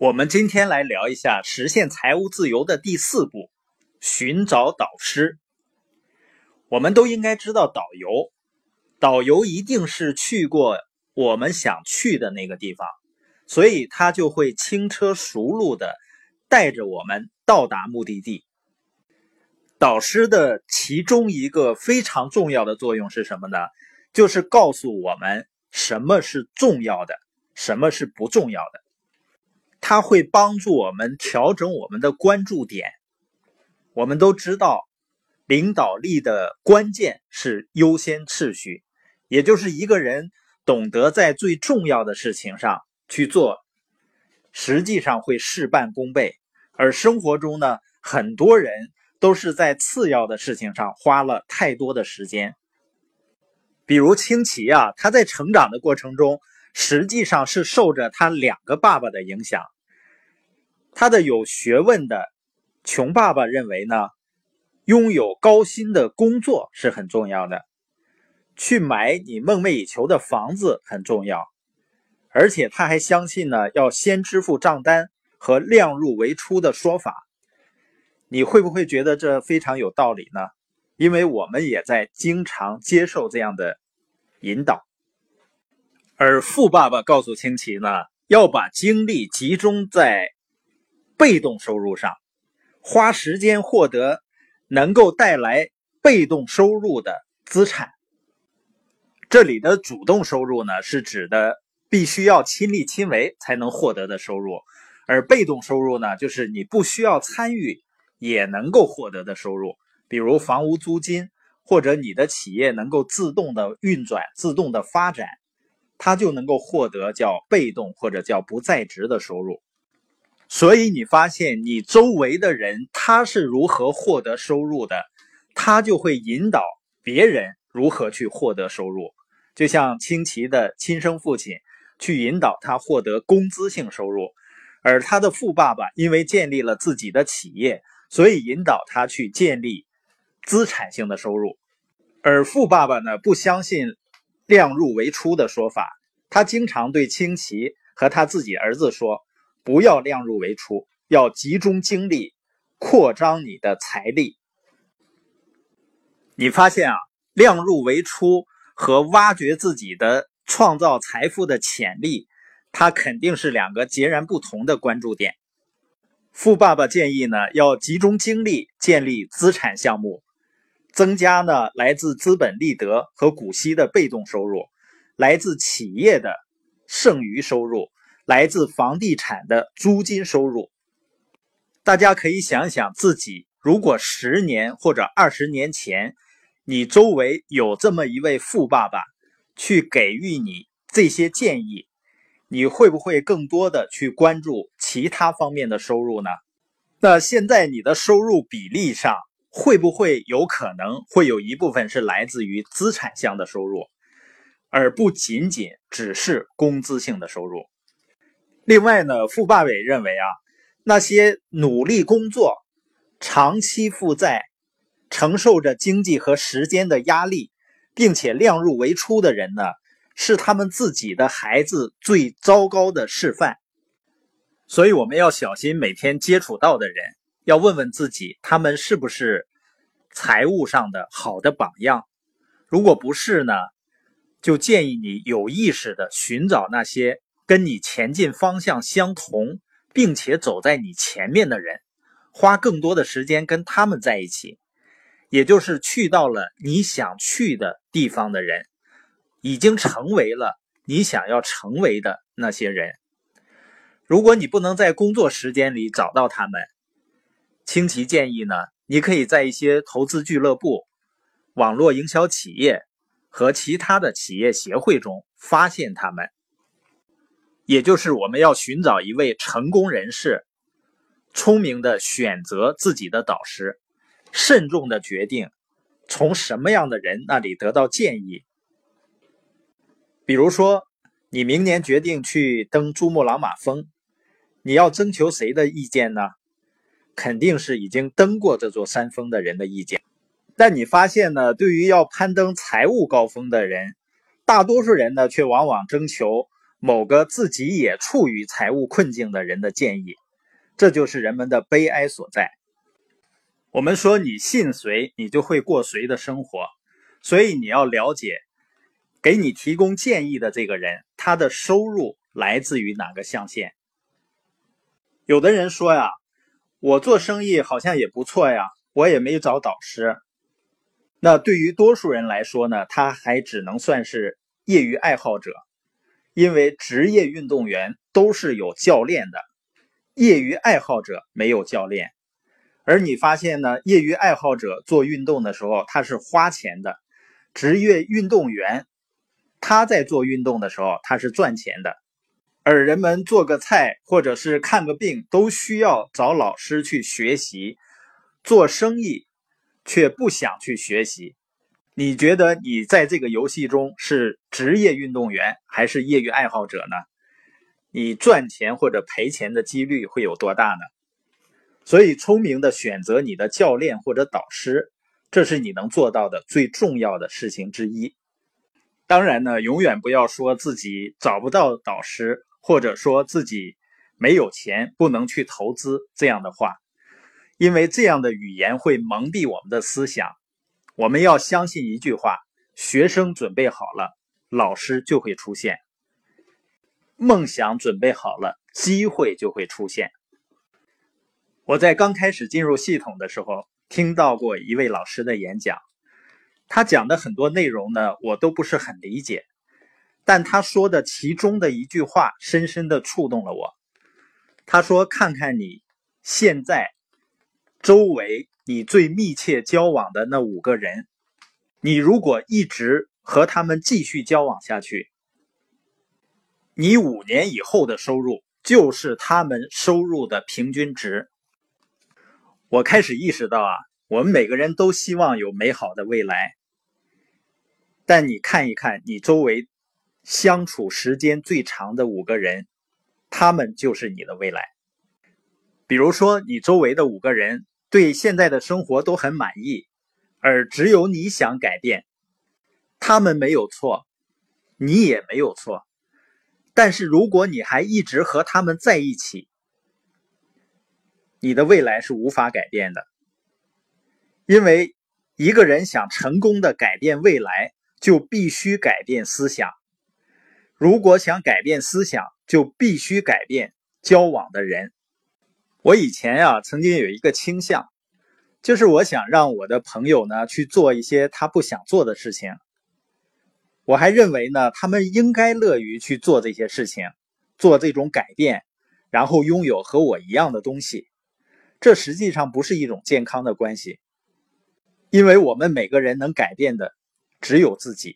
我们今天来聊一下实现财务自由的第四步：寻找导师。我们都应该知道，导游，导游一定是去过我们想去的那个地方，所以他就会轻车熟路的带着我们到达目的地。导师的其中一个非常重要的作用是什么呢？就是告诉我们什么是重要的，什么是不重要的。他会帮助我们调整我们的关注点。我们都知道，领导力的关键是优先次序，也就是一个人懂得在最重要的事情上去做，实际上会事半功倍。而生活中呢，很多人。都是在次要的事情上花了太多的时间，比如清奇啊，他在成长的过程中，实际上是受着他两个爸爸的影响。他的有学问的穷爸爸认为呢，拥有高薪的工作是很重要的，去买你梦寐以求的房子很重要，而且他还相信呢，要先支付账单和量入为出的说法。你会不会觉得这非常有道理呢？因为我们也在经常接受这样的引导。而富爸爸告诉清奇呢，要把精力集中在被动收入上，花时间获得能够带来被动收入的资产。这里的主动收入呢，是指的必须要亲力亲为才能获得的收入，而被动收入呢，就是你不需要参与。也能够获得的收入，比如房屋租金，或者你的企业能够自动的运转、自动的发展，他就能够获得叫被动或者叫不在职的收入。所以你发现你周围的人他是如何获得收入的，他就会引导别人如何去获得收入。就像清奇的亲生父亲去引导他获得工资性收入，而他的富爸爸因为建立了自己的企业。所以引导他去建立资产性的收入，而富爸爸呢不相信量入为出的说法，他经常对清奇和他自己儿子说：“不要量入为出，要集中精力扩张你的财力。”你发现啊，量入为出和挖掘自己的创造财富的潜力，它肯定是两个截然不同的关注点。富爸爸建议呢，要集中精力建立资产项目，增加呢来自资本利得和股息的被动收入，来自企业的剩余收入，来自房地产的租金收入。大家可以想想自己，如果十年或者二十年前，你周围有这么一位富爸爸，去给予你这些建议。你会不会更多的去关注其他方面的收入呢？那现在你的收入比例上会不会有可能会有一部分是来自于资产项的收入，而不仅仅只是工资性的收入？另外呢，富爸伟认为啊，那些努力工作、长期负债、承受着经济和时间的压力，并且量入为出的人呢？是他们自己的孩子最糟糕的示范，所以我们要小心每天接触到的人，要问问自己，他们是不是财务上的好的榜样？如果不是呢，就建议你有意识的寻找那些跟你前进方向相同，并且走在你前面的人，花更多的时间跟他们在一起，也就是去到了你想去的地方的人。已经成为了你想要成为的那些人。如果你不能在工作时间里找到他们，清奇建议呢，你可以在一些投资俱乐部、网络营销企业和其他的企业协会中发现他们。也就是我们要寻找一位成功人士，聪明的选择自己的导师，慎重的决定从什么样的人那里得到建议。比如说，你明年决定去登珠穆朗玛峰，你要征求谁的意见呢？肯定是已经登过这座山峰的人的意见。但你发现呢，对于要攀登财务高峰的人，大多数人呢却往往征求某个自己也处于财务困境的人的建议，这就是人们的悲哀所在。我们说你信谁，你就会过谁的生活，所以你要了解，给你提供建议的这个人，他的收入来自于哪个象限。有的人说呀，我做生意好像也不错呀，我也没找导师。那对于多数人来说呢，他还只能算是业余爱好者。因为职业运动员都是有教练的，业余爱好者没有教练。而你发现呢，业余爱好者做运动的时候他是花钱的，职业运动员他在做运动的时候他是赚钱的。而人们做个菜或者是看个病都需要找老师去学习，做生意却不想去学习。你觉得你在这个游戏中是职业运动员还是业余爱好者呢？你赚钱或者赔钱的几率会有多大呢？所以，聪明的选择你的教练或者导师，这是你能做到的最重要的事情之一。当然呢，永远不要说自己找不到导师，或者说自己没有钱不能去投资这样的话，因为这样的语言会蒙蔽我们的思想。我们要相信一句话：学生准备好了，老师就会出现；梦想准备好了，机会就会出现。我在刚开始进入系统的时候，听到过一位老师的演讲，他讲的很多内容呢，我都不是很理解，但他说的其中的一句话，深深的触动了我。他说：“看看你现在周围。”你最密切交往的那五个人，你如果一直和他们继续交往下去，你五年以后的收入就是他们收入的平均值。我开始意识到啊，我们每个人都希望有美好的未来，但你看一看你周围相处时间最长的五个人，他们就是你的未来。比如说，你周围的五个人。对现在的生活都很满意，而只有你想改变。他们没有错，你也没有错。但是如果你还一直和他们在一起，你的未来是无法改变的。因为一个人想成功的改变未来，就必须改变思想。如果想改变思想，就必须改变交往的人。我以前呀，曾经有一个倾向，就是我想让我的朋友呢去做一些他不想做的事情。我还认为呢，他们应该乐于去做这些事情，做这种改变，然后拥有和我一样的东西。这实际上不是一种健康的关系，因为我们每个人能改变的只有自己。